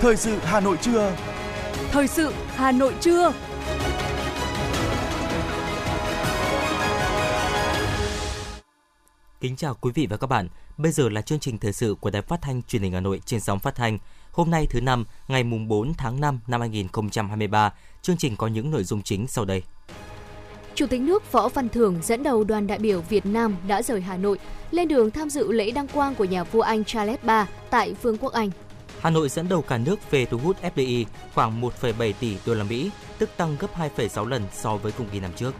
Thời sự Hà Nội trưa. Thời sự Hà Nội trưa. Kính chào quý vị và các bạn. Bây giờ là chương trình thời sự của Đài Phát thanh Truyền hình Hà Nội trên sóng phát thanh. Hôm nay thứ năm, ngày mùng 4 tháng 5 năm 2023. Chương trình có những nội dung chính sau đây. Chủ tịch nước Võ Văn Thưởng dẫn đầu đoàn đại biểu Việt Nam đã rời Hà Nội lên đường tham dự lễ đăng quang của nhà vua Anh Charles III tại Vương quốc Anh. Hà Nội dẫn đầu cả nước về thu hút FDI khoảng 1,7 tỷ đô la Mỹ, tức tăng gấp 2,6 lần so với cùng kỳ năm trước.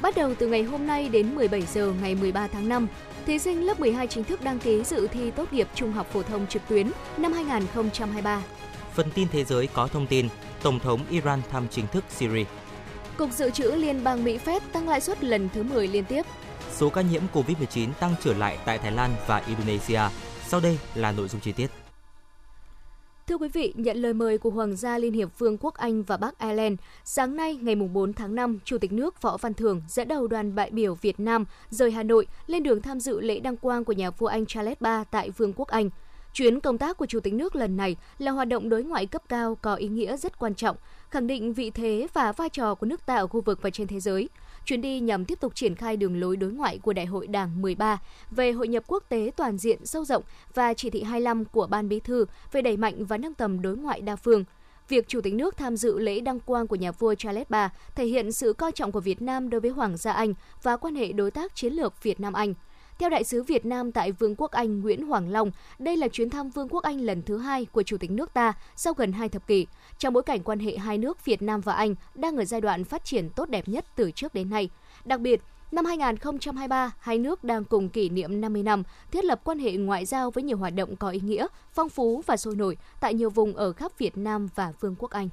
Bắt đầu từ ngày hôm nay đến 17 giờ ngày 13 tháng 5, thí sinh lớp 12 chính thức đăng ký dự thi tốt nghiệp trung học phổ thông trực tuyến năm 2023. Phần tin thế giới có thông tin Tổng thống Iran thăm chính thức Syria. Cục Dự trữ Liên bang Mỹ Fed tăng lãi suất lần thứ 10 liên tiếp. Số ca nhiễm COVID-19 tăng trở lại tại Thái Lan và Indonesia. Sau đây là nội dung chi tiết. Thưa quý vị, nhận lời mời của Hoàng gia Liên hiệp Vương quốc Anh và Bắc Ireland, sáng nay ngày 4 tháng 5, Chủ tịch nước Võ Văn Thưởng dẫn đầu đoàn đại biểu Việt Nam rời Hà Nội lên đường tham dự lễ đăng quang của nhà vua Anh Charles III tại Vương quốc Anh. Chuyến công tác của Chủ tịch nước lần này là hoạt động đối ngoại cấp cao có ý nghĩa rất quan trọng, khẳng định vị thế và vai trò của nước ta ở khu vực và trên thế giới. Chuyến đi nhằm tiếp tục triển khai đường lối đối ngoại của Đại hội Đảng 13 về hội nhập quốc tế toàn diện sâu rộng và chỉ thị 25 của Ban Bí thư về đẩy mạnh và nâng tầm đối ngoại đa phương. Việc Chủ tịch nước tham dự lễ đăng quang của nhà vua Charles III thể hiện sự coi trọng của Việt Nam đối với Hoàng gia Anh và quan hệ đối tác chiến lược Việt Nam-Anh. Theo đại sứ Việt Nam tại Vương quốc Anh Nguyễn Hoàng Long, đây là chuyến thăm Vương quốc Anh lần thứ hai của Chủ tịch nước ta sau gần hai thập kỷ, trong bối cảnh quan hệ hai nước Việt Nam và Anh đang ở giai đoạn phát triển tốt đẹp nhất từ trước đến nay. Đặc biệt, Năm 2023, hai nước đang cùng kỷ niệm 50 năm thiết lập quan hệ ngoại giao với nhiều hoạt động có ý nghĩa, phong phú và sôi nổi tại nhiều vùng ở khắp Việt Nam và Vương quốc Anh.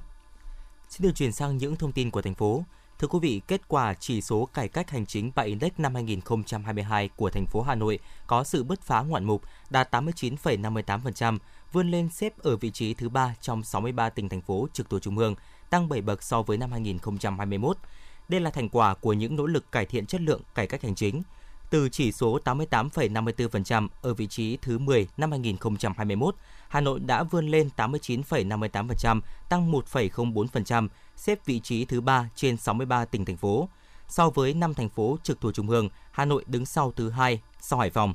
Xin được chuyển sang những thông tin của thành phố. Thưa quý vị, kết quả chỉ số cải cách hành chính và Index năm 2022 của thành phố Hà Nội có sự bứt phá ngoạn mục, đạt 89,58%, vươn lên xếp ở vị trí thứ ba trong 63 tỉnh thành phố trực thuộc trung ương, tăng 7 bậc so với năm 2021. Đây là thành quả của những nỗ lực cải thiện chất lượng cải cách hành chính. Từ chỉ số 88,54% ở vị trí thứ 10 năm 2021, Hà Nội đã vươn lên 89,58%, tăng 1,04%, xếp vị trí thứ 3 trên 63 tỉnh thành phố. So với 5 thành phố trực thuộc trung ương, Hà Nội đứng sau thứ hai sau Hải Phòng.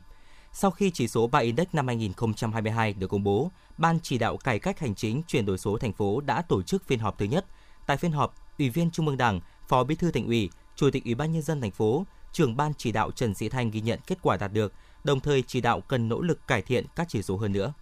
Sau khi chỉ số 3 Index năm 2022 được công bố, Ban chỉ đạo cải cách hành chính chuyển đổi số thành phố đã tổ chức phiên họp thứ nhất. Tại phiên họp, Ủy viên Trung ương Đảng, Phó Bí thư Thành ủy, Chủ tịch Ủy ban nhân dân thành phố, trưởng ban chỉ đạo Trần Sĩ Thanh ghi nhận kết quả đạt được, đồng thời chỉ đạo cần nỗ lực cải thiện các chỉ số hơn nữa.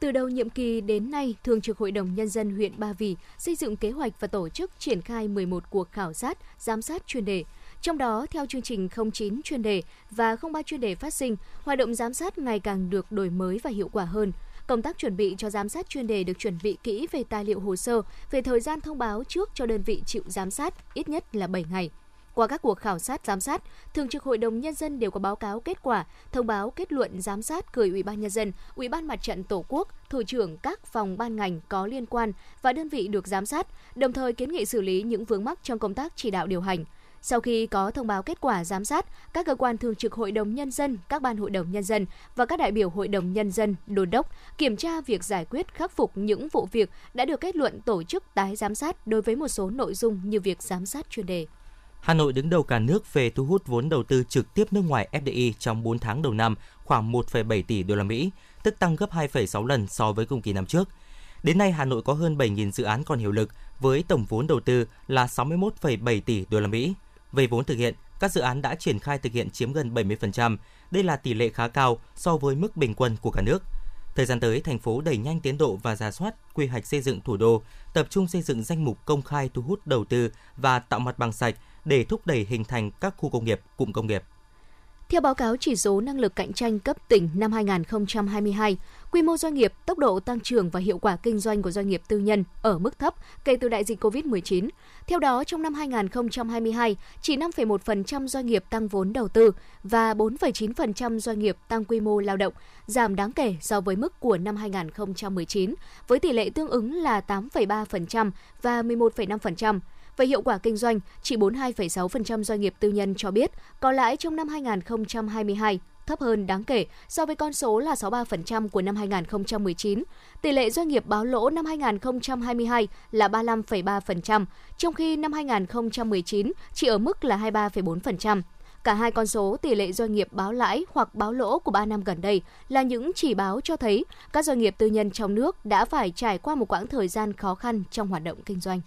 Từ đầu nhiệm kỳ đến nay, Thường trực Hội đồng Nhân dân huyện Ba Vì xây dựng kế hoạch và tổ chức triển khai 11 cuộc khảo sát, giám sát chuyên đề. Trong đó, theo chương trình 09 chuyên đề và 03 chuyên đề phát sinh, hoạt động giám sát ngày càng được đổi mới và hiệu quả hơn. Công tác chuẩn bị cho giám sát chuyên đề được chuẩn bị kỹ về tài liệu hồ sơ, về thời gian thông báo trước cho đơn vị chịu giám sát, ít nhất là 7 ngày. Qua các cuộc khảo sát giám sát, Thường trực Hội đồng nhân dân đều có báo cáo kết quả, thông báo kết luận giám sát gửi Ủy ban nhân dân, Ủy ban Mặt trận Tổ quốc, thủ trưởng các phòng ban ngành có liên quan và đơn vị được giám sát, đồng thời kiến nghị xử lý những vướng mắc trong công tác chỉ đạo điều hành. Sau khi có thông báo kết quả giám sát, các cơ quan thường trực Hội đồng Nhân dân, các ban Hội đồng Nhân dân và các đại biểu Hội đồng Nhân dân đôn đốc kiểm tra việc giải quyết khắc phục những vụ việc đã được kết luận tổ chức tái giám sát đối với một số nội dung như việc giám sát chuyên đề. Hà Nội đứng đầu cả nước về thu hút vốn đầu tư trực tiếp nước ngoài FDI trong 4 tháng đầu năm khoảng 1,7 tỷ đô la Mỹ, tức tăng gấp 2,6 lần so với cùng kỳ năm trước. Đến nay Hà Nội có hơn 7.000 dự án còn hiệu lực với tổng vốn đầu tư là 61,7 tỷ đô la Mỹ. Về vốn thực hiện, các dự án đã triển khai thực hiện chiếm gần 70%. Đây là tỷ lệ khá cao so với mức bình quân của cả nước. Thời gian tới, thành phố đẩy nhanh tiến độ và giả soát quy hoạch xây dựng thủ đô, tập trung xây dựng danh mục công khai thu hút đầu tư và tạo mặt bằng sạch để thúc đẩy hình thành các khu công nghiệp, cụm công nghiệp. Theo báo cáo chỉ số năng lực cạnh tranh cấp tỉnh năm 2022, quy mô doanh nghiệp, tốc độ tăng trưởng và hiệu quả kinh doanh của doanh nghiệp tư nhân ở mức thấp kể từ đại dịch COVID-19. Theo đó, trong năm 2022, chỉ 5,1% doanh nghiệp tăng vốn đầu tư và 4,9% doanh nghiệp tăng quy mô lao động, giảm đáng kể so với mức của năm 2019, với tỷ lệ tương ứng là 8,3% và 11,5%. Về hiệu quả kinh doanh, chỉ 42,6% doanh nghiệp tư nhân cho biết có lãi trong năm 2022, thấp hơn đáng kể so với con số là 63% của năm 2019. Tỷ lệ doanh nghiệp báo lỗ năm 2022 là 35,3%, trong khi năm 2019 chỉ ở mức là 23,4%. Cả hai con số tỷ lệ doanh nghiệp báo lãi hoặc báo lỗ của 3 năm gần đây là những chỉ báo cho thấy các doanh nghiệp tư nhân trong nước đã phải trải qua một quãng thời gian khó khăn trong hoạt động kinh doanh.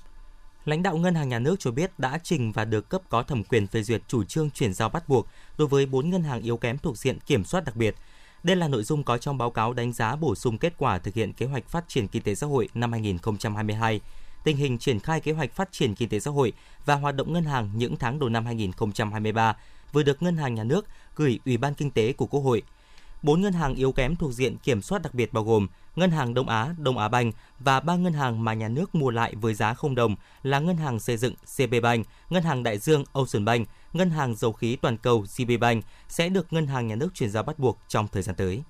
Lãnh đạo Ngân hàng Nhà nước cho biết đã trình và được cấp có thẩm quyền phê duyệt chủ trương chuyển giao bắt buộc đối với 4 ngân hàng yếu kém thuộc diện kiểm soát đặc biệt. Đây là nội dung có trong báo cáo đánh giá bổ sung kết quả thực hiện kế hoạch phát triển kinh tế xã hội năm 2022, tình hình triển khai kế hoạch phát triển kinh tế xã hội và hoạt động ngân hàng những tháng đầu năm 2023 vừa được Ngân hàng Nhà nước gửi Ủy ban Kinh tế của Quốc hội. Bốn ngân hàng yếu kém thuộc diện kiểm soát đặc biệt bao gồm Ngân hàng Đông Á, Đông Á Banh và ba ngân hàng mà nhà nước mua lại với giá không đồng là Ngân hàng Xây dựng CB Bank, Ngân hàng Đại Dương Ocean Bank, Ngân hàng Dầu khí Toàn cầu CB Bank sẽ được Ngân hàng Nhà nước chuyển giao bắt buộc trong thời gian tới.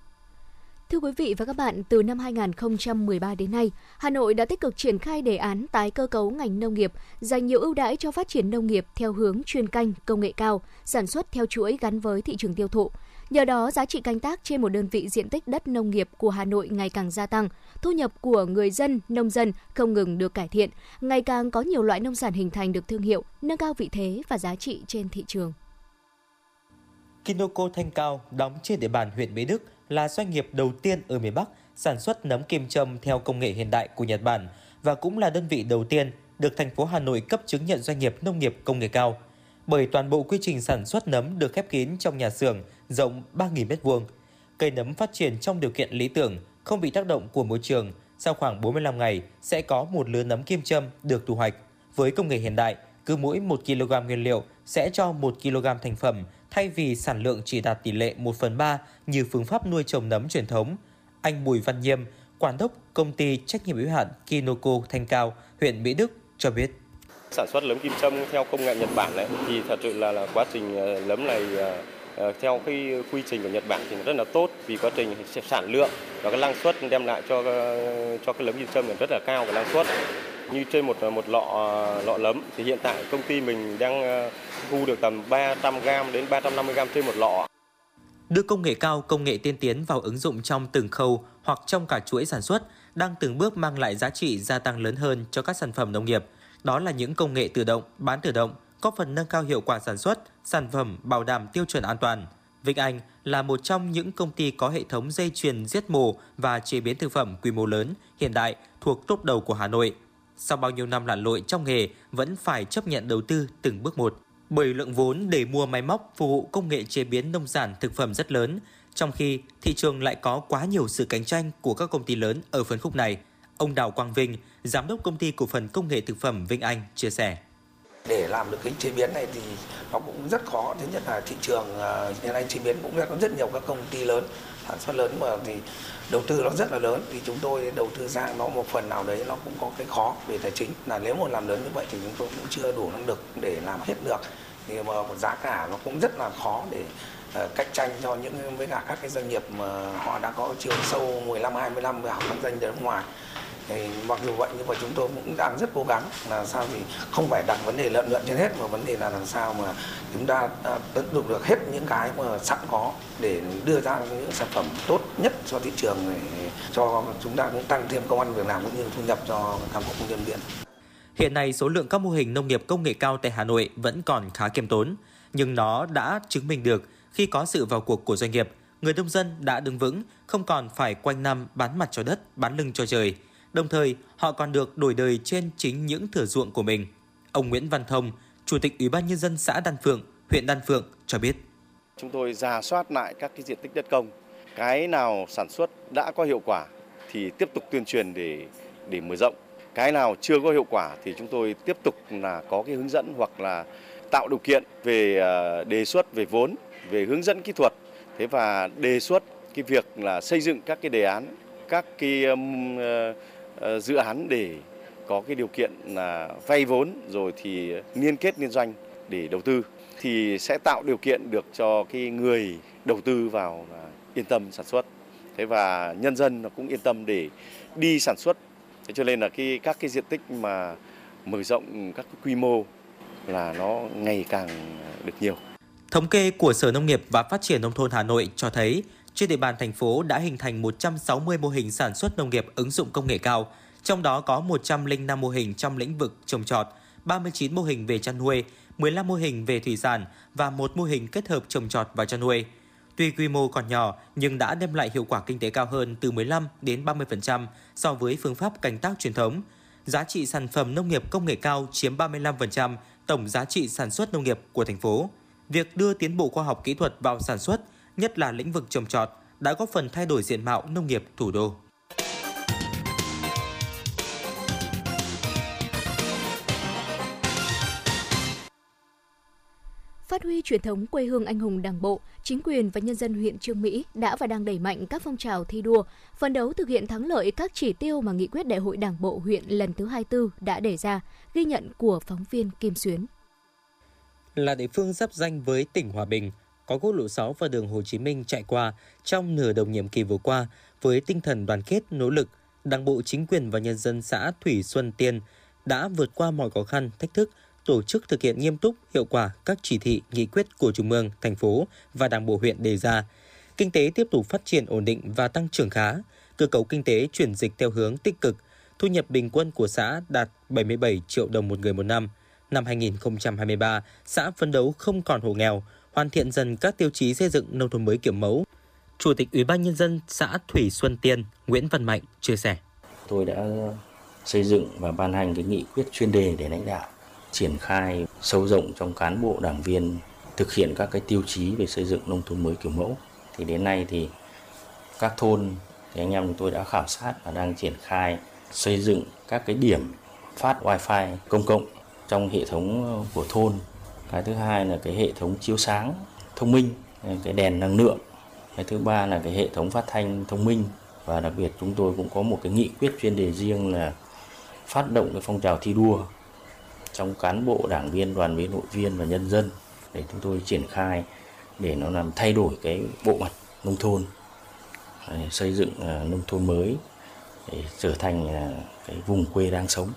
Thưa quý vị và các bạn, từ năm 2013 đến nay, Hà Nội đã tích cực triển khai đề án tái cơ cấu ngành nông nghiệp, dành nhiều ưu đãi cho phát triển nông nghiệp theo hướng chuyên canh, công nghệ cao, sản xuất theo chuỗi gắn với thị trường tiêu thụ. Nhờ đó, giá trị canh tác trên một đơn vị diện tích đất nông nghiệp của Hà Nội ngày càng gia tăng, thu nhập của người dân, nông dân không ngừng được cải thiện, ngày càng có nhiều loại nông sản hình thành được thương hiệu, nâng cao vị thế và giá trị trên thị trường. Kinoco Thanh Cao đóng trên địa bàn huyện Mỹ Đức là doanh nghiệp đầu tiên ở miền Bắc sản xuất nấm kim châm theo công nghệ hiện đại của Nhật Bản và cũng là đơn vị đầu tiên được thành phố Hà Nội cấp chứng nhận doanh nghiệp nông nghiệp công nghệ cao. Bởi toàn bộ quy trình sản xuất nấm được khép kín trong nhà xưởng rộng 3.000 m2. Cây nấm phát triển trong điều kiện lý tưởng, không bị tác động của môi trường. Sau khoảng 45 ngày sẽ có một lứa nấm kim châm được thu hoạch. Với công nghệ hiện đại, cứ mỗi 1 kg nguyên liệu sẽ cho 1 kg thành phẩm thay vì sản lượng chỉ đạt tỷ lệ 1 phần 3 như phương pháp nuôi trồng nấm truyền thống. Anh Bùi Văn Nhiêm, quản đốc công ty trách nhiệm hữu hạn Kinoko Thanh Cao, huyện Mỹ Đức cho biết. Sản xuất lấm kim châm theo công nghệ Nhật Bản này thì thật sự là, là quá trình ờ, lấm này ờ, Ờ, theo cái quy trình của Nhật Bản thì rất là tốt vì quá trình sản lượng và cái năng suất đem lại cho ờ, cho cái lấm kim châm rất là cao và năng suất như trên một một lọ ờ, lọ lấm thì hiện tại công ty mình đang thu được tầm 300 g đến 350 g trên một lọ. Đưa công nghệ cao, công nghệ tiên tiến vào ứng dụng trong từng khâu hoặc trong cả chuỗi sản xuất đang từng bước mang lại giá trị gia tăng lớn hơn cho các sản phẩm nông nghiệp. Đó là những công nghệ tự động, bán tự động, có phần nâng cao hiệu quả sản xuất, sản phẩm bảo đảm tiêu chuẩn an toàn. Vinh Anh là một trong những công ty có hệ thống dây chuyền giết mổ và chế biến thực phẩm quy mô lớn, hiện đại thuộc top đầu của Hà Nội sau bao nhiêu năm lặn lội trong nghề vẫn phải chấp nhận đầu tư từng bước một. Bởi lượng vốn để mua máy móc phục vụ công nghệ chế biến nông sản thực phẩm rất lớn, trong khi thị trường lại có quá nhiều sự cạnh tranh của các công ty lớn ở phân khúc này. Ông Đào Quang Vinh, giám đốc công ty cổ phần công nghệ thực phẩm Vinh Anh chia sẻ để làm được cái chế biến này thì nó cũng rất khó. Thứ nhất là thị trường à, hiện nay chế biến cũng có rất nhiều các công ty lớn, sản xuất lớn mà thì đầu tư nó rất là lớn. Thì chúng tôi đầu tư ra nó một phần nào đấy nó cũng có cái khó về tài chính. Là nếu mà làm lớn như vậy thì chúng tôi cũng chưa đủ năng lực để làm hết được. Thì mà giá cả nó cũng rất là khó để à, cạnh tranh cho những, với cả các cái doanh nghiệp mà họ đã có chiều sâu 15 20 năm vào kinh doanh ở nước ngoài thì mặc dù vậy nhưng mà chúng tôi cũng đang rất cố gắng là sao thì không phải đặt vấn đề lợi nhuận trên hết mà vấn đề là làm sao mà chúng ta tận dụng được hết những cái mà sẵn có để đưa ra những sản phẩm tốt nhất cho thị trường để cho chúng ta cũng tăng thêm công an việc làm cũng như thu nhập cho cán bộ công nhân viên. Hiện nay số lượng các mô hình nông nghiệp công nghệ cao tại Hà Nội vẫn còn khá kiêm tốn, nhưng nó đã chứng minh được khi có sự vào cuộc của doanh nghiệp, người nông dân đã đứng vững, không còn phải quanh năm bán mặt cho đất, bán lưng cho trời – Đồng thời, họ còn được đổi đời trên chính những thửa ruộng của mình. Ông Nguyễn Văn Thông, Chủ tịch Ủy ban Nhân dân xã Đan Phượng, huyện Đan Phượng cho biết. Chúng tôi giả soát lại các cái diện tích đất công. Cái nào sản xuất đã có hiệu quả thì tiếp tục tuyên truyền để để mở rộng. Cái nào chưa có hiệu quả thì chúng tôi tiếp tục là có cái hướng dẫn hoặc là tạo điều kiện về à, đề xuất về vốn, về hướng dẫn kỹ thuật. Thế và đề xuất cái việc là xây dựng các cái đề án, các cái ờ, Ờ, dự án để có cái điều kiện là vay vốn rồi thì liên kết liên doanh để đầu tư thì sẽ tạo điều kiện được cho cái người đầu tư vào là yên tâm sản xuất. Thế và nhân dân nó cũng yên tâm để đi sản xuất. Thế cho nên là cái các cái diện tích mà mở rộng các cái quy mô là nó ngày càng được nhiều. Thống kê của Sở Nông nghiệp và Phát triển Nông thôn Hà Nội cho thấy, trên địa bàn thành phố đã hình thành 160 mô hình sản xuất nông nghiệp ứng dụng công nghệ cao, trong đó có 105 mô hình trong lĩnh vực trồng trọt, 39 mô hình về chăn nuôi, 15 mô hình về thủy sản và một mô hình kết hợp trồng trọt và chăn nuôi. Tuy quy mô còn nhỏ nhưng đã đem lại hiệu quả kinh tế cao hơn từ 15 đến 30% so với phương pháp canh tác truyền thống. Giá trị sản phẩm nông nghiệp công nghệ cao chiếm 35% tổng giá trị sản xuất nông nghiệp của thành phố. Việc đưa tiến bộ khoa học kỹ thuật vào sản xuất, nhất là lĩnh vực trồng trọt, đã góp phần thay đổi diện mạo nông nghiệp thủ đô. Phát huy truyền thống quê hương anh hùng Đảng bộ, chính quyền và nhân dân huyện Trương Mỹ đã và đang đẩy mạnh các phong trào thi đua, phấn đấu thực hiện thắng lợi các chỉ tiêu mà nghị quyết đại hội Đảng bộ huyện lần thứ 24 đã đề ra, ghi nhận của phóng viên Kim Xuyến. Là địa phương giáp danh với tỉnh Hòa Bình, có quốc lộ 6 và đường Hồ Chí Minh chạy qua trong nửa đầu nhiệm kỳ vừa qua với tinh thần đoàn kết, nỗ lực, Đảng bộ chính quyền và nhân dân xã Thủy Xuân Tiên đã vượt qua mọi khó khăn, thách thức, tổ chức thực hiện nghiêm túc, hiệu quả các chỉ thị, nghị quyết của Trung ương, thành phố và Đảng bộ huyện đề ra. Kinh tế tiếp tục phát triển ổn định và tăng trưởng khá, cơ cấu kinh tế chuyển dịch theo hướng tích cực, thu nhập bình quân của xã đạt 77 triệu đồng một người một năm. Năm 2023, xã phấn đấu không còn hộ nghèo, hoàn thiện dần các tiêu chí xây dựng nông thôn mới kiểu mẫu. Chủ tịch Ủy ban nhân dân xã Thủy Xuân Tiên Nguyễn Văn Mạnh chia sẻ: Tôi đã xây dựng và ban hành cái nghị quyết chuyên đề để lãnh đạo, triển khai sâu rộng trong cán bộ, đảng viên thực hiện các cái tiêu chí về xây dựng nông thôn mới kiểu mẫu. Thì đến nay thì các thôn, thì anh em chúng tôi đã khảo sát và đang triển khai xây dựng các cái điểm phát wifi công cộng trong hệ thống của thôn cái thứ hai là cái hệ thống chiếu sáng thông minh cái đèn năng lượng cái thứ ba là cái hệ thống phát thanh thông minh và đặc biệt chúng tôi cũng có một cái nghị quyết chuyên đề riêng là phát động cái phong trào thi đua trong cán bộ đảng viên đoàn viên hội viên và nhân dân để chúng tôi triển khai để nó làm thay đổi cái bộ mặt nông thôn xây dựng à, nông thôn mới để trở thành à, cái vùng quê đang sống.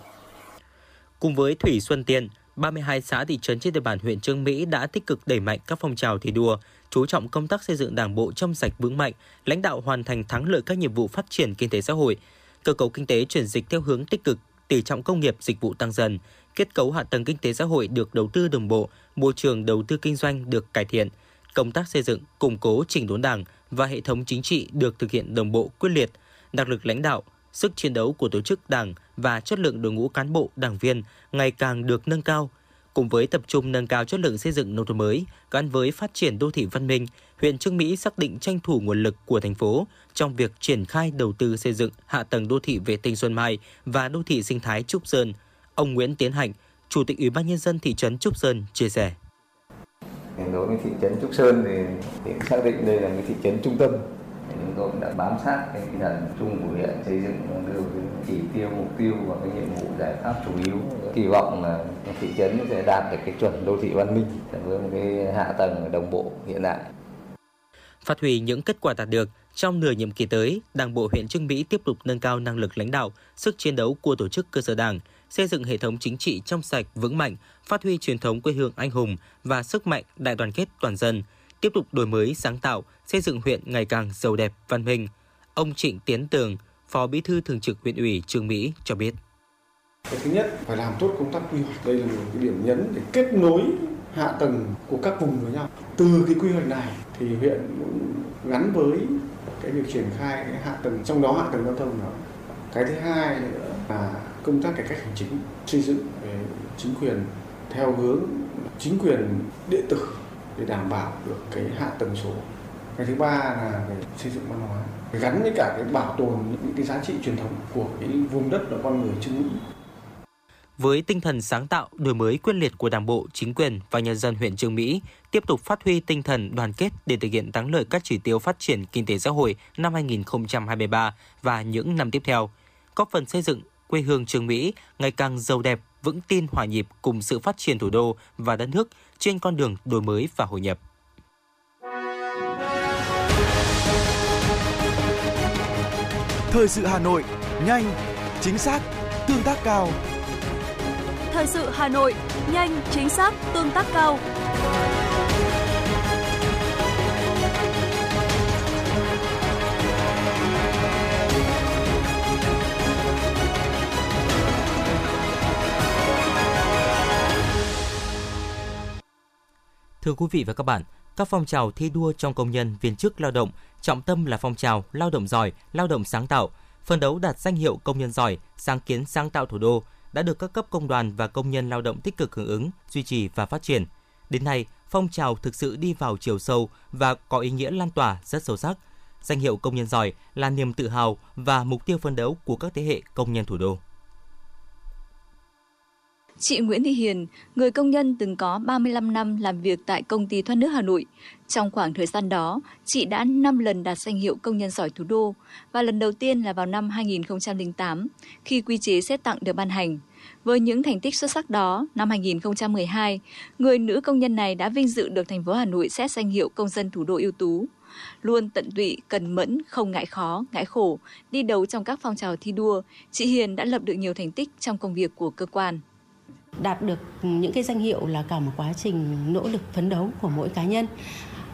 Cùng với Thủy Xuân Tiên, 32 xã thị trấn trên địa bàn huyện Trương Mỹ đã tích cực đẩy mạnh các phong trào thi đua, chú trọng công tác xây dựng đảng bộ trong sạch vững mạnh, lãnh đạo hoàn thành thắng lợi các nhiệm vụ phát triển kinh tế xã hội, cơ cấu kinh tế chuyển dịch theo hướng tích cực, tỷ trọng công nghiệp dịch vụ tăng dần, kết cấu hạ tầng kinh tế xã hội được đầu tư đồng bộ, môi trường đầu tư kinh doanh được cải thiện, công tác xây dựng, củng cố chỉnh đốn Đảng và hệ thống chính trị được thực hiện đồng bộ quyết liệt, năng lực lãnh đạo, sức chiến đấu của tổ chức Đảng và chất lượng đội ngũ cán bộ, đảng viên ngày càng được nâng cao. Cùng với tập trung nâng cao chất lượng xây dựng nông thôn mới gắn với phát triển đô thị văn minh, huyện Trương Mỹ xác định tranh thủ nguồn lực của thành phố trong việc triển khai đầu tư xây dựng hạ tầng đô thị vệ tinh Xuân Mai và đô thị sinh thái Trúc Sơn – Ông Nguyễn Tiến Hạnh, Chủ tịch Ủy ban nhân dân thị trấn Trúc Sơn chia sẻ. Đối với thị trấn Trúc Sơn thì, thì xác định đây là cái thị trấn trung tâm. Chúng tôi cũng đã bám sát cái tinh thần chung của huyện xây dựng đưa cái chỉ tiêu, mục tiêu và cái nhiệm vụ giải pháp chủ yếu. Kỳ vọng là thị trấn sẽ đạt được cái chuẩn đô thị văn minh với một cái hạ tầng đồng bộ hiện đại. Phát huy những kết quả đạt được, trong nửa nhiệm kỳ tới, Đảng bộ huyện Trương Mỹ tiếp tục nâng cao năng lực lãnh đạo, sức chiến đấu của tổ chức cơ sở Đảng, xây dựng hệ thống chính trị trong sạch, vững mạnh, phát huy truyền thống quê hương anh hùng và sức mạnh đại đoàn kết toàn dân, tiếp tục đổi mới sáng tạo, xây dựng huyện ngày càng giàu đẹp, văn minh. Ông Trịnh Tiến Tường, Phó Bí thư Thường trực huyện ủy Trương Mỹ cho biết. Cái thứ nhất phải làm tốt công tác quy hoạch. Đây là một cái điểm nhấn để kết nối hạ tầng của các vùng với nhau. Từ cái quy hoạch này thì huyện gắn với cái việc triển khai cái hạ tầng trong đó hạ tầng giao thông đó. Cái thứ hai nữa là công tác cải cách hành chính xây dựng về chính quyền theo hướng chính quyền điện tử để đảm bảo được cái hạ tầng số. Cái thứ ba là về xây dựng văn hóa. Gắn với cả cái bảo tồn những cái giá trị truyền thống của cái vùng đất và con người Trương Mỹ với tinh thần sáng tạo, đổi mới quyết liệt của Đảng bộ, chính quyền và nhân dân huyện Trương Mỹ, tiếp tục phát huy tinh thần đoàn kết để thực hiện thắng lợi các chỉ tiêu phát triển kinh tế xã hội năm 2023 và những năm tiếp theo, góp phần xây dựng quê hương Trương Mỹ ngày càng giàu đẹp, vững tin hòa nhịp cùng sự phát triển thủ đô và đất nước trên con đường đổi mới và hội nhập. Thời sự Hà Nội, nhanh, chính xác, tương tác cao. Thời sự Hà Nội, nhanh, chính xác, tương tác cao. Thưa quý vị và các bạn, các phong trào thi đua trong công nhân viên chức lao động, trọng tâm là phong trào lao động giỏi, lao động sáng tạo, phân đấu đạt danh hiệu công nhân giỏi, sáng kiến sáng tạo thủ đô đã được các cấp công đoàn và công nhân lao động tích cực hưởng ứng, duy trì và phát triển. Đến nay, phong trào thực sự đi vào chiều sâu và có ý nghĩa lan tỏa rất sâu sắc. Danh hiệu công nhân giỏi là niềm tự hào và mục tiêu phấn đấu của các thế hệ công nhân thủ đô. Chị Nguyễn Thị Hiền, người công nhân từng có 35 năm làm việc tại công ty thoát nước Hà Nội. Trong khoảng thời gian đó, chị đã 5 lần đạt danh hiệu công nhân giỏi thủ đô và lần đầu tiên là vào năm 2008 khi quy chế xét tặng được ban hành. Với những thành tích xuất sắc đó, năm 2012, người nữ công nhân này đã vinh dự được thành phố Hà Nội xét danh hiệu công dân thủ đô ưu tú. Luôn tận tụy, cần mẫn, không ngại khó, ngại khổ, đi đầu trong các phong trào thi đua, chị Hiền đã lập được nhiều thành tích trong công việc của cơ quan. Đạt được những cái danh hiệu là cả một quá trình nỗ lực phấn đấu của mỗi cá nhân.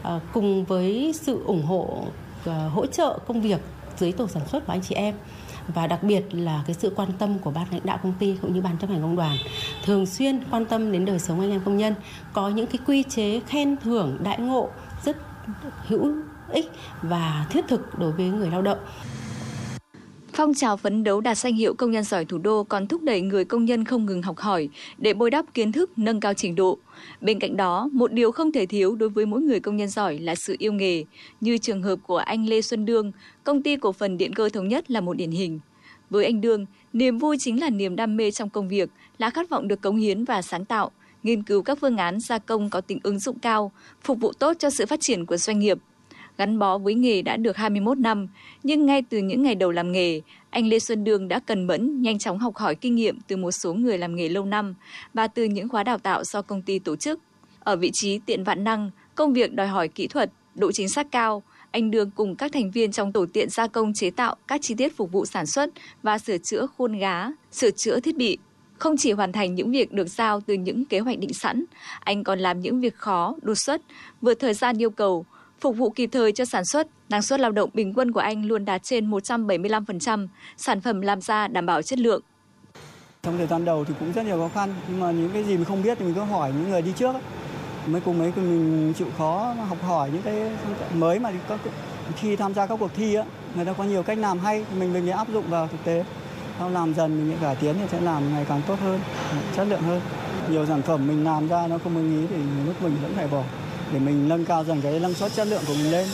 À, cùng với sự ủng hộ, ờ, hỗ trợ công việc dưới tổ sản xuất của anh chị em và đặc biệt là cái sự quan tâm của ban lãnh đạo công ty cũng như ban chấp hành công đoàn thường xuyên quan tâm đến đời sống anh em công nhân có những cái quy chế khen thưởng đại ngộ rất hữu ích và thiết thực đối với người lao động Phong trào phấn đấu đạt danh hiệu công nhân giỏi thủ đô còn thúc đẩy người công nhân không ngừng học hỏi để bồi đắp kiến thức, nâng cao trình độ. Bên cạnh đó, một điều không thể thiếu đối với mỗi người công nhân giỏi là sự yêu nghề, như trường hợp của anh Lê Xuân Đương, công ty cổ phần điện cơ thống nhất là một điển hình. Với anh Đương, niềm vui chính là niềm đam mê trong công việc, là khát vọng được cống hiến và sáng tạo, nghiên cứu các phương án gia công có tính ứng dụng cao, phục vụ tốt cho sự phát triển của doanh nghiệp gắn bó với nghề đã được 21 năm, nhưng ngay từ những ngày đầu làm nghề, anh Lê Xuân Đường đã cần mẫn, nhanh chóng học hỏi kinh nghiệm từ một số người làm nghề lâu năm và từ những khóa đào tạo do công ty tổ chức. Ở vị trí tiện vạn năng, công việc đòi hỏi kỹ thuật, độ chính xác cao, anh Đường cùng các thành viên trong tổ tiện gia công chế tạo các chi tiết phục vụ sản xuất và sửa chữa khuôn gá, sửa chữa thiết bị. Không chỉ hoàn thành những việc được giao từ những kế hoạch định sẵn, anh còn làm những việc khó, đột xuất, vượt thời gian yêu cầu, Phục vụ kịp thời cho sản xuất, năng suất lao động bình quân của anh luôn đạt trên 175%, sản phẩm làm ra đảm bảo chất lượng. Trong thời gian đầu thì cũng rất nhiều khó khăn, nhưng mà những cái gì mình không biết thì mình cứ hỏi những người đi trước ấy. Mới cùng mấy mình chịu khó học hỏi những cái mới mà khi tham gia các cuộc thi á, người ta có nhiều cách làm hay mình mình áp dụng vào thực tế. Sau làm dần mình cải tiến thì sẽ làm ngày càng tốt hơn, chất lượng hơn. Nhiều sản phẩm mình làm ra nó không ưng ý thì lúc mình vẫn phải bỏ để mình nâng cao dần cái năng suất chất lượng của mình lên.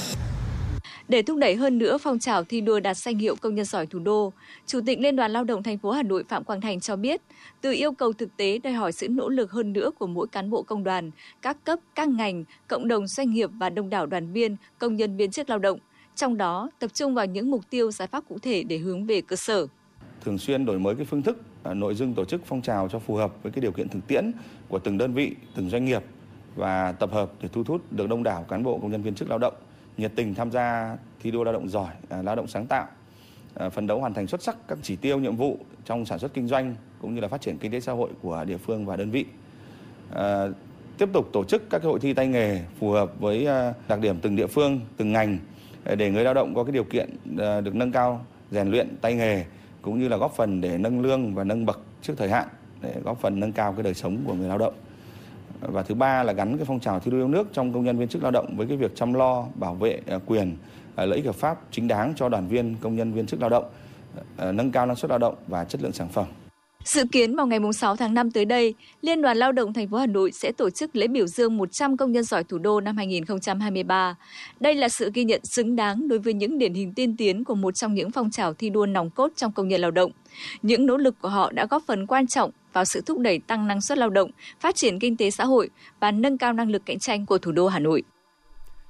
Để thúc đẩy hơn nữa phong trào thi đua đạt danh hiệu công nhân giỏi thủ đô, Chủ tịch Liên đoàn Lao động thành phố Hà Nội Phạm Quang Thành cho biết, từ yêu cầu thực tế đòi hỏi sự nỗ lực hơn nữa của mỗi cán bộ công đoàn, các cấp, các ngành, cộng đồng doanh nghiệp và đông đảo đoàn viên, công nhân viên chức lao động, trong đó tập trung vào những mục tiêu giải pháp cụ thể để hướng về cơ sở. Thường xuyên đổi mới cái phương thức, à, nội dung tổ chức phong trào cho phù hợp với cái điều kiện thực tiễn của từng đơn vị, từng doanh nghiệp và tập hợp để thu hút được đông đảo cán bộ công nhân viên chức lao động nhiệt tình tham gia thi đua lao động giỏi, à, lao động sáng tạo, à, phấn đấu hoàn thành xuất sắc các chỉ tiêu nhiệm vụ trong sản xuất kinh doanh cũng như là phát triển kinh tế xã hội của địa phương và đơn vị. À, tiếp tục tổ chức các hội thi tay nghề phù hợp với à, đặc điểm từng địa phương, từng ngành để người lao động có cái điều kiện được nâng cao, rèn luyện tay nghề cũng như là góp phần để nâng lương và nâng bậc trước thời hạn để góp phần nâng cao cái đời sống của người lao động và thứ ba là gắn cái phong trào thi đua yêu nước trong công nhân viên chức lao động với cái việc chăm lo bảo vệ à, quyền à, lợi ích hợp pháp chính đáng cho đoàn viên công nhân viên chức lao động à, nâng cao năng suất lao động và chất lượng sản phẩm Dự kiến vào ngày 6 tháng 5 tới đây, Liên đoàn Lao động thành phố Hà Nội sẽ tổ chức lễ biểu dương 100 công nhân giỏi thủ đô năm 2023. Đây là sự ghi nhận xứng đáng đối với những điển hình tiên tiến của một trong những phong trào thi đua nòng cốt trong công nhân lao động. Những nỗ lực của họ đã góp phần quan trọng vào sự thúc đẩy tăng năng suất lao động, phát triển kinh tế xã hội và nâng cao năng lực cạnh tranh của thủ đô Hà Nội.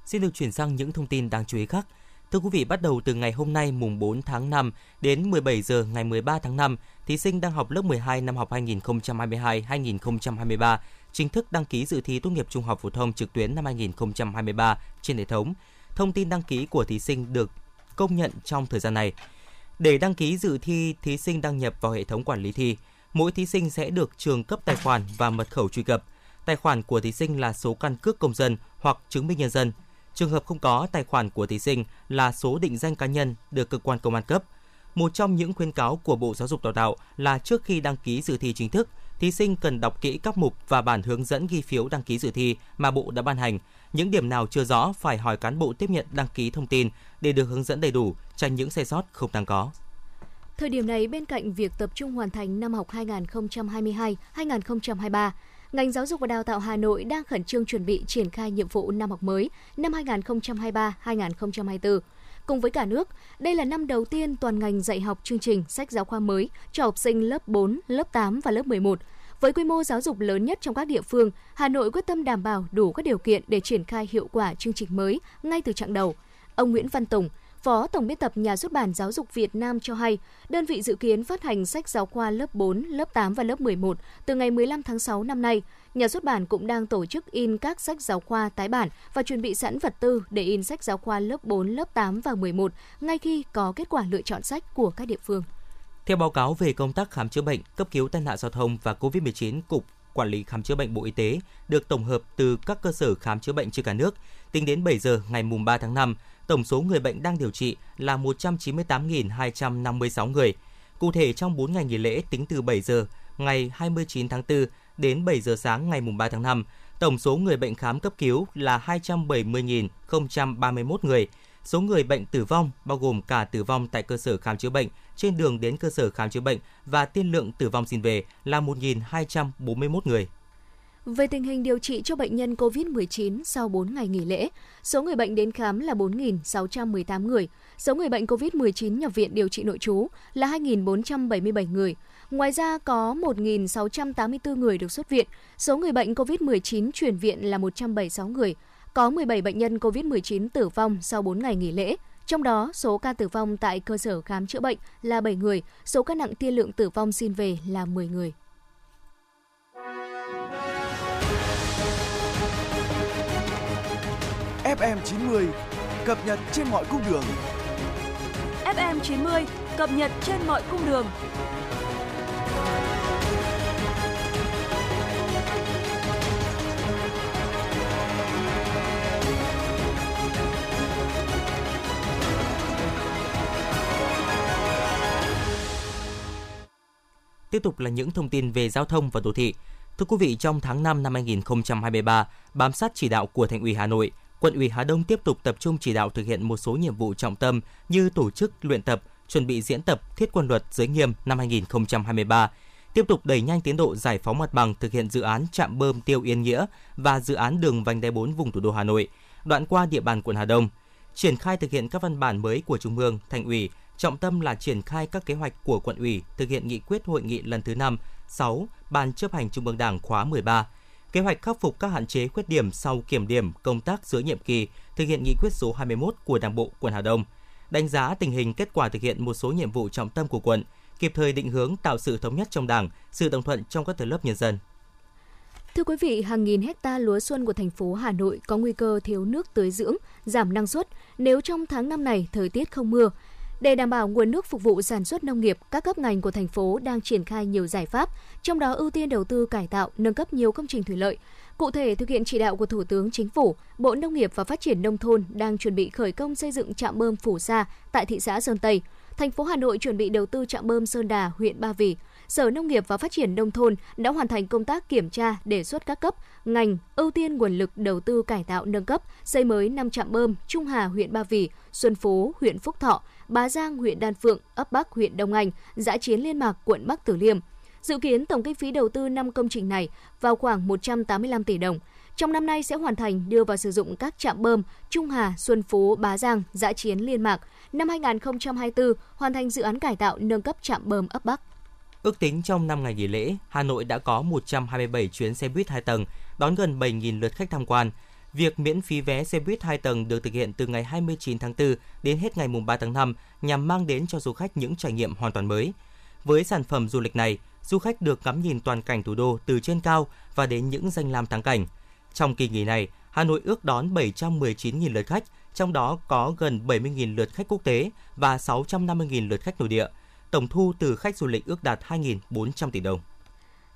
Xin được chuyển sang những thông tin đáng chú ý khác. Thưa quý vị, bắt đầu từ ngày hôm nay mùng 4 tháng 5 đến 17 giờ ngày 13 tháng 5, thí sinh đang học lớp 12 năm học 2022-2023 chính thức đăng ký dự thi tốt nghiệp trung học phổ thông trực tuyến năm 2023 trên hệ thống. Thông tin đăng ký của thí sinh được công nhận trong thời gian này. Để đăng ký dự thi, thí sinh đăng nhập vào hệ thống quản lý thi. Mỗi thí sinh sẽ được trường cấp tài khoản và mật khẩu truy cập. Tài khoản của thí sinh là số căn cước công dân hoặc chứng minh nhân dân. Trường hợp không có tài khoản của thí sinh là số định danh cá nhân được cơ quan công an cấp. Một trong những khuyến cáo của Bộ Giáo dục Đào tạo là trước khi đăng ký dự thi chính thức, thí sinh cần đọc kỹ các mục và bản hướng dẫn ghi phiếu đăng ký dự thi mà Bộ đã ban hành. Những điểm nào chưa rõ phải hỏi cán bộ tiếp nhận đăng ký thông tin để được hướng dẫn đầy đủ, tránh những sai sót không đáng có. Thời điểm này, bên cạnh việc tập trung hoàn thành năm học 2022-2023, ngành giáo dục và đào tạo Hà Nội đang khẩn trương chuẩn bị triển khai nhiệm vụ năm học mới năm 2023-2024. Cùng với cả nước, đây là năm đầu tiên toàn ngành dạy học chương trình sách giáo khoa mới cho học sinh lớp 4, lớp 8 và lớp 11. Với quy mô giáo dục lớn nhất trong các địa phương, Hà Nội quyết tâm đảm bảo đủ các điều kiện để triển khai hiệu quả chương trình mới ngay từ chặng đầu. Ông Nguyễn Văn Tùng, Phó Tổng biên tập Nhà xuất bản Giáo dục Việt Nam cho hay, đơn vị dự kiến phát hành sách giáo khoa lớp 4, lớp 8 và lớp 11 từ ngày 15 tháng 6 năm nay. Nhà xuất bản cũng đang tổ chức in các sách giáo khoa tái bản và chuẩn bị sẵn vật tư để in sách giáo khoa lớp 4, lớp 8 và 11 ngay khi có kết quả lựa chọn sách của các địa phương. Theo báo cáo về công tác khám chữa bệnh, cấp cứu tai nạn giao thông và COVID-19, Cục Quản lý Khám chữa bệnh Bộ Y tế được tổng hợp từ các cơ sở khám chữa bệnh trên cả nước. Tính đến 7 giờ ngày 3 tháng 5, tổng số người bệnh đang điều trị là 198.256 người. Cụ thể trong 4 ngày nghỉ lễ tính từ 7 giờ ngày 29 tháng 4 đến 7 giờ sáng ngày 3 tháng 5, tổng số người bệnh khám cấp cứu là 270.031 người. Số người bệnh tử vong bao gồm cả tử vong tại cơ sở khám chữa bệnh, trên đường đến cơ sở khám chữa bệnh và tiên lượng tử vong xin về là 1.241 người. Về tình hình điều trị cho bệnh nhân COVID-19 sau 4 ngày nghỉ lễ, số người bệnh đến khám là 4.618 người, số người bệnh COVID-19 nhập viện điều trị nội trú là 2.477 người. Ngoài ra có 1.684 người được xuất viện, số người bệnh COVID-19 chuyển viện là 176 người, có 17 bệnh nhân COVID-19 tử vong sau 4 ngày nghỉ lễ. Trong đó, số ca tử vong tại cơ sở khám chữa bệnh là 7 người, số ca nặng tiên lượng tử vong xin về là 10 người. FM 90 cập nhật trên mọi cung đường. FM 90 cập nhật trên mọi cung đường. Tiếp tục là những thông tin về giao thông và đô thị. Thưa quý vị, trong tháng 5 năm 2023, bám sát chỉ đạo của Thành ủy Hà Nội, quận ủy Hà Đông tiếp tục tập trung chỉ đạo thực hiện một số nhiệm vụ trọng tâm như tổ chức luyện tập, chuẩn bị diễn tập thiết quân luật giới nghiêm năm 2023, tiếp tục đẩy nhanh tiến độ giải phóng mặt bằng thực hiện dự án trạm bơm tiêu Yên Nghĩa và dự án đường vành đai 4 vùng thủ đô Hà Nội, đoạn qua địa bàn quận Hà Đông, triển khai thực hiện các văn bản mới của Trung ương, Thành ủy, trọng tâm là triển khai các kế hoạch của quận ủy thực hiện nghị quyết hội nghị lần thứ 5, 6 Ban chấp hành Trung ương Đảng khóa 13, kế hoạch khắc phục các hạn chế khuyết điểm sau kiểm điểm công tác giữa nhiệm kỳ, thực hiện nghị quyết số 21 của Đảng bộ quận Hà Đông, đánh giá tình hình kết quả thực hiện một số nhiệm vụ trọng tâm của quận, kịp thời định hướng tạo sự thống nhất trong Đảng, sự đồng thuận trong các tầng lớp nhân dân. Thưa quý vị, hàng nghìn hecta lúa xuân của thành phố Hà Nội có nguy cơ thiếu nước tưới dưỡng, giảm năng suất nếu trong tháng năm này thời tiết không mưa. Để đảm bảo nguồn nước phục vụ sản xuất nông nghiệp, các cấp ngành của thành phố đang triển khai nhiều giải pháp, trong đó ưu tiên đầu tư cải tạo, nâng cấp nhiều công trình thủy lợi. Cụ thể, thực hiện chỉ đạo của Thủ tướng Chính phủ, Bộ Nông nghiệp và Phát triển Nông thôn đang chuẩn bị khởi công xây dựng trạm bơm Phủ Sa tại thị xã Sơn Tây. Thành phố Hà Nội chuẩn bị đầu tư trạm bơm Sơn Đà, huyện Ba Vì. Sở Nông nghiệp và Phát triển Nông thôn đã hoàn thành công tác kiểm tra, đề xuất các cấp, ngành ưu tiên nguồn lực đầu tư cải tạo nâng cấp, xây mới 5 trạm bơm Trung Hà, huyện Ba Vì, Xuân Phú, huyện Phúc Thọ, Bá Giang, huyện Đan Phượng, ấp Bắc, huyện Đông Anh, Giã Chiến Liên Mạc, quận Bắc Từ Liêm. Dự kiến tổng kinh phí đầu tư 5 công trình này vào khoảng 185 tỷ đồng. Trong năm nay sẽ hoàn thành đưa vào sử dụng các trạm bơm Trung Hà, Xuân Phú, Bá Giang, Giã Chiến Liên Mạc. Năm 2024 hoàn thành dự án cải tạo nâng cấp trạm bơm ấp Bắc. Ước tính trong 5 ngày nghỉ lễ, Hà Nội đã có 127 chuyến xe buýt 2 tầng, đón gần 7.000 lượt khách tham quan. Việc miễn phí vé xe buýt 2 tầng được thực hiện từ ngày 29 tháng 4 đến hết ngày 3 tháng 5 nhằm mang đến cho du khách những trải nghiệm hoàn toàn mới. Với sản phẩm du lịch này, du khách được ngắm nhìn toàn cảnh thủ đô từ trên cao và đến những danh lam thắng cảnh. Trong kỳ nghỉ này, Hà Nội ước đón 719.000 lượt khách, trong đó có gần 70.000 lượt khách quốc tế và 650.000 lượt khách nội địa. Tổng thu từ khách du lịch ước đạt 2.400 tỷ đồng.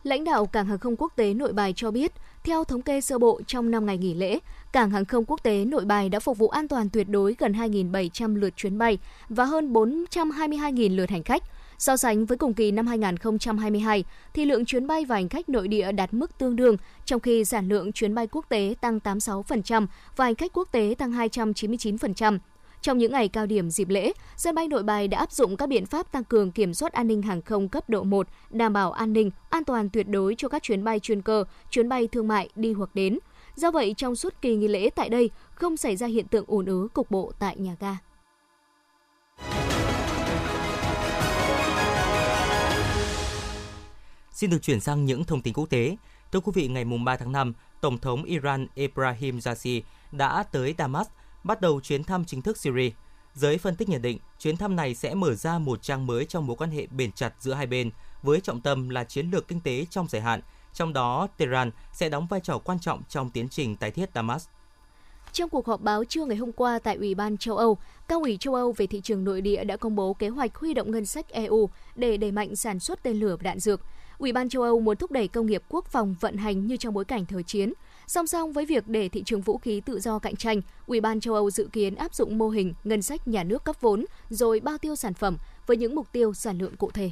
Lãnh đạo Cảng hàng không quốc tế Nội Bài cho biết, theo thống kê sơ bộ trong 5 ngày nghỉ lễ, Cảng hàng không quốc tế Nội Bài đã phục vụ an toàn tuyệt đối gần 2.700 lượt chuyến bay và hơn 422.000 lượt hành khách. So sánh với cùng kỳ năm 2022, thì lượng chuyến bay và hành khách nội địa đạt mức tương đương, trong khi sản lượng chuyến bay quốc tế tăng 86% và hành khách quốc tế tăng 299%. Trong những ngày cao điểm dịp lễ, sân bay Nội Bài đã áp dụng các biện pháp tăng cường kiểm soát an ninh hàng không cấp độ 1, đảm bảo an ninh, an toàn tuyệt đối cho các chuyến bay chuyên cơ, chuyến bay thương mại đi hoặc đến. Do vậy, trong suốt kỳ nghỉ lễ tại đây không xảy ra hiện tượng ùn ứ cục bộ tại nhà ga. Xin được chuyển sang những thông tin quốc tế. Thưa quý vị, ngày 3 tháng 5, Tổng thống Iran Ebrahim Raisi đã tới Damas, bắt đầu chuyến thăm chính thức Syria. Giới phân tích nhận định, chuyến thăm này sẽ mở ra một trang mới trong mối quan hệ bền chặt giữa hai bên, với trọng tâm là chiến lược kinh tế trong dài hạn, trong đó Tehran sẽ đóng vai trò quan trọng trong tiến trình tái thiết Damas. Trong cuộc họp báo trưa ngày hôm qua tại Ủy ban châu Âu, Cao ủy châu Âu về thị trường nội địa đã công bố kế hoạch huy động ngân sách EU để đẩy mạnh sản xuất tên lửa và đạn dược. Ủy ban châu Âu muốn thúc đẩy công nghiệp quốc phòng vận hành như trong bối cảnh thời chiến. Song song với việc để thị trường vũ khí tự do cạnh tranh, Ủy ban châu Âu dự kiến áp dụng mô hình ngân sách nhà nước cấp vốn rồi bao tiêu sản phẩm với những mục tiêu sản lượng cụ thể.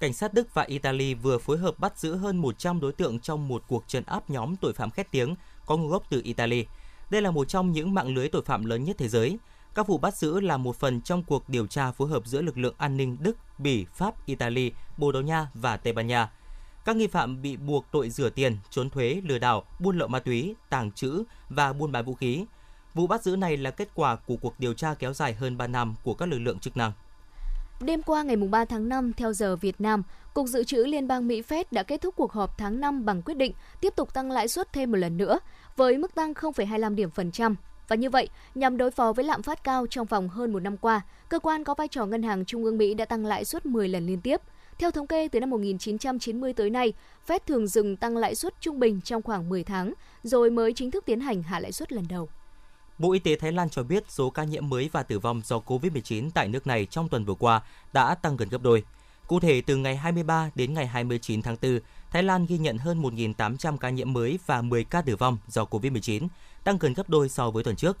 Cảnh sát Đức và Italy vừa phối hợp bắt giữ hơn 100 đối tượng trong một cuộc trấn áp nhóm tội phạm khét tiếng có nguồn gốc từ Italy. Đây là một trong những mạng lưới tội phạm lớn nhất thế giới. Các vụ bắt giữ là một phần trong cuộc điều tra phối hợp giữa lực lượng an ninh Đức, Bỉ, Pháp, Italy, Bồ Đào Nha và Tây Ban Nha. Các nghi phạm bị buộc tội rửa tiền, trốn thuế, lừa đảo, buôn lậu ma túy, tàng trữ và buôn bán vũ khí. Vụ bắt giữ này là kết quả của cuộc điều tra kéo dài hơn 3 năm của các lực lượng chức năng. Đêm qua ngày 3 tháng 5 theo giờ Việt Nam, Cục Dự trữ Liên bang Mỹ Fed đã kết thúc cuộc họp tháng 5 bằng quyết định tiếp tục tăng lãi suất thêm một lần nữa với mức tăng 0,25 điểm phần trăm. Và như vậy, nhằm đối phó với lạm phát cao trong vòng hơn một năm qua, cơ quan có vai trò ngân hàng trung ương Mỹ đã tăng lãi suất 10 lần liên tiếp. Theo thống kê, từ năm 1990 tới nay, Fed thường dừng tăng lãi suất trung bình trong khoảng 10 tháng, rồi mới chính thức tiến hành hạ lãi suất lần đầu. Bộ Y tế Thái Lan cho biết số ca nhiễm mới và tử vong do COVID-19 tại nước này trong tuần vừa qua đã tăng gần gấp đôi. Cụ thể, từ ngày 23 đến ngày 29 tháng 4, Thái Lan ghi nhận hơn 1.800 ca nhiễm mới và 10 ca tử vong do COVID-19, tăng gần gấp đôi so với tuần trước.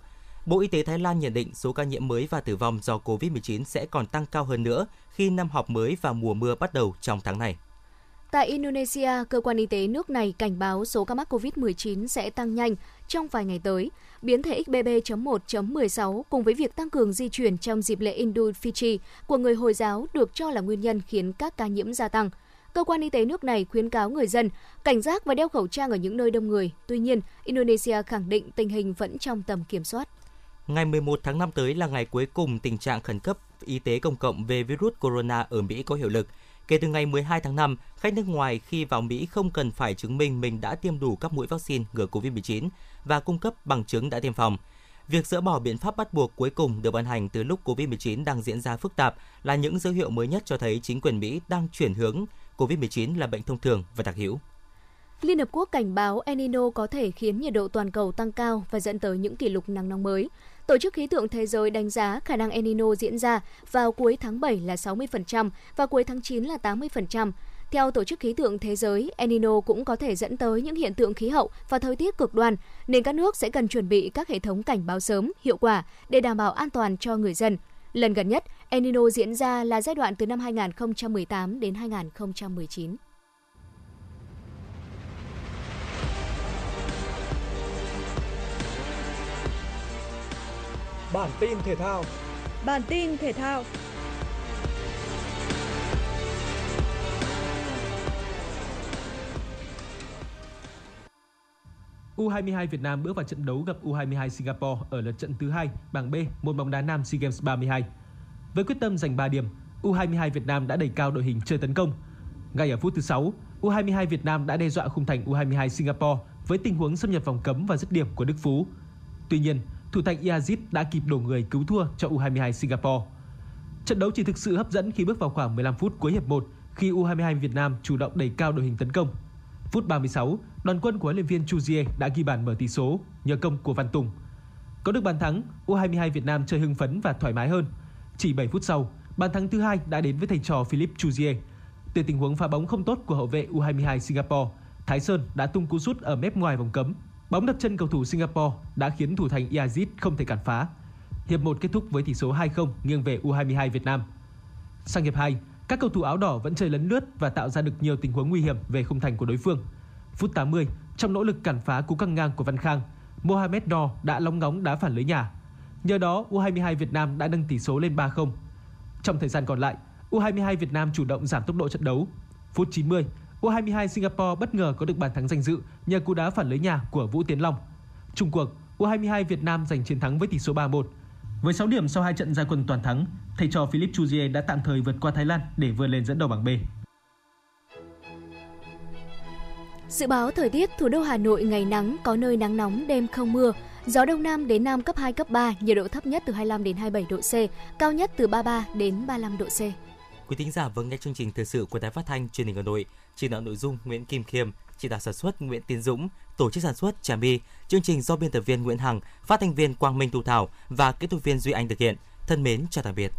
Bộ Y tế Thái Lan nhận định số ca nhiễm mới và tử vong do COVID-19 sẽ còn tăng cao hơn nữa khi năm học mới và mùa mưa bắt đầu trong tháng này. Tại Indonesia, cơ quan y tế nước này cảnh báo số ca mắc COVID-19 sẽ tăng nhanh trong vài ngày tới. Biến thể XBB.1.16 cùng với việc tăng cường di chuyển trong dịp lễ Idul Fitri của người Hồi giáo được cho là nguyên nhân khiến các ca nhiễm gia tăng. Cơ quan y tế nước này khuyến cáo người dân cảnh giác và đeo khẩu trang ở những nơi đông người. Tuy nhiên, Indonesia khẳng định tình hình vẫn trong tầm kiểm soát. Ngày 11 tháng 5 tới là ngày cuối cùng tình trạng khẩn cấp y tế công cộng về virus corona ở Mỹ có hiệu lực. Kể từ ngày 12 tháng 5, khách nước ngoài khi vào Mỹ không cần phải chứng minh mình đã tiêm đủ các mũi vaccine ngừa COVID-19 và cung cấp bằng chứng đã tiêm phòng. Việc dỡ bỏ biện pháp bắt buộc cuối cùng được ban hành từ lúc COVID-19 đang diễn ra phức tạp là những dấu hiệu mới nhất cho thấy chính quyền Mỹ đang chuyển hướng COVID-19 là bệnh thông thường và đặc hữu. Liên Hợp Quốc cảnh báo El Nino có thể khiến nhiệt độ toàn cầu tăng cao và dẫn tới những kỷ lục nắng nóng mới. Tổ chức Khí tượng Thế giới đánh giá khả năng El Nino diễn ra vào cuối tháng 7 là 60% và cuối tháng 9 là 80%. Theo Tổ chức Khí tượng Thế giới, El Nino cũng có thể dẫn tới những hiện tượng khí hậu và thời tiết cực đoan, nên các nước sẽ cần chuẩn bị các hệ thống cảnh báo sớm, hiệu quả để đảm bảo an toàn cho người dân. Lần gần nhất, El Nino diễn ra là giai đoạn từ năm 2018 đến 2019. Bản tin thể thao. Bản tin thể thao. U22 Việt Nam bước vào trận đấu gặp U22 Singapore ở lượt trận thứ hai bảng B môn bóng đá nam SEA Games 32. Với quyết tâm giành 3 điểm, U22 Việt Nam đã đẩy cao đội hình chơi tấn công. Ngay ở phút thứ 6, U22 Việt Nam đã đe dọa khung thành U22 Singapore với tình huống xâm nhập vòng cấm và dứt điểm của Đức Phú. Tuy nhiên, thủ thành Iazit đã kịp đổ người cứu thua cho U22 Singapore. Trận đấu chỉ thực sự hấp dẫn khi bước vào khoảng 15 phút cuối hiệp 1 khi U22 Việt Nam chủ động đẩy cao đội hình tấn công. Phút 36, đoàn quân của huấn luyện viên Chuzier đã ghi bàn mở tỷ số nhờ công của Văn Tùng. Có được bàn thắng, U22 Việt Nam chơi hưng phấn và thoải mái hơn. Chỉ 7 phút sau, bàn thắng thứ hai đã đến với thầy trò Philip Chuzier. Từ tình huống phá bóng không tốt của hậu vệ U22 Singapore, Thái Sơn đã tung cú sút ở mép ngoài vòng cấm Bóng đặt chân cầu thủ Singapore đã khiến thủ thành Yazid không thể cản phá. Hiệp 1 kết thúc với tỷ số 2-0 nghiêng về U22 Việt Nam. Sang hiệp 2, Các cầu thủ áo đỏ vẫn chơi lấn lướt và tạo ra được nhiều tình huống nguy hiểm về khung thành của đối phương. Phút 80, trong nỗ lực cản phá cú căng ngang của Văn Khang, Mohamed No đã lóng ngóng đá phản lưới nhà. Nhờ đó, U22 Việt Nam đã nâng tỷ số lên 3-0. Trong thời gian còn lại, U22 Việt Nam chủ động giảm tốc độ trận đấu. Phút 90, U22 Singapore bất ngờ có được bàn thắng danh dự nhờ cú đá phản lưới nhà của Vũ Tiến Long. Trung cuộc, U22 Việt Nam giành chiến thắng với tỷ số 3-1. Với 6 điểm sau hai trận gia quân toàn thắng, thầy trò Philip Chuzier đã tạm thời vượt qua Thái Lan để vươn lên dẫn đầu bảng B. Dự báo thời tiết thủ đô Hà Nội ngày nắng, có nơi nắng nóng, đêm không mưa. Gió đông nam đến nam cấp 2, cấp 3, nhiệt độ thấp nhất từ 25 đến 27 độ C, cao nhất từ 33 đến 35 độ C. Quý thính giả vừa nghe chương trình thời sự của Đài Phát thanh Truyền hình Hà Nội, chỉ đạo nội dung Nguyễn Kim Khiêm, chỉ đạo sản xuất Nguyễn Tiến Dũng, tổ chức sản xuất Trà My, chương trình do biên tập viên Nguyễn Hằng, phát thanh viên Quang Minh thu Thảo và kỹ thuật viên Duy Anh thực hiện. Thân mến chào tạm biệt.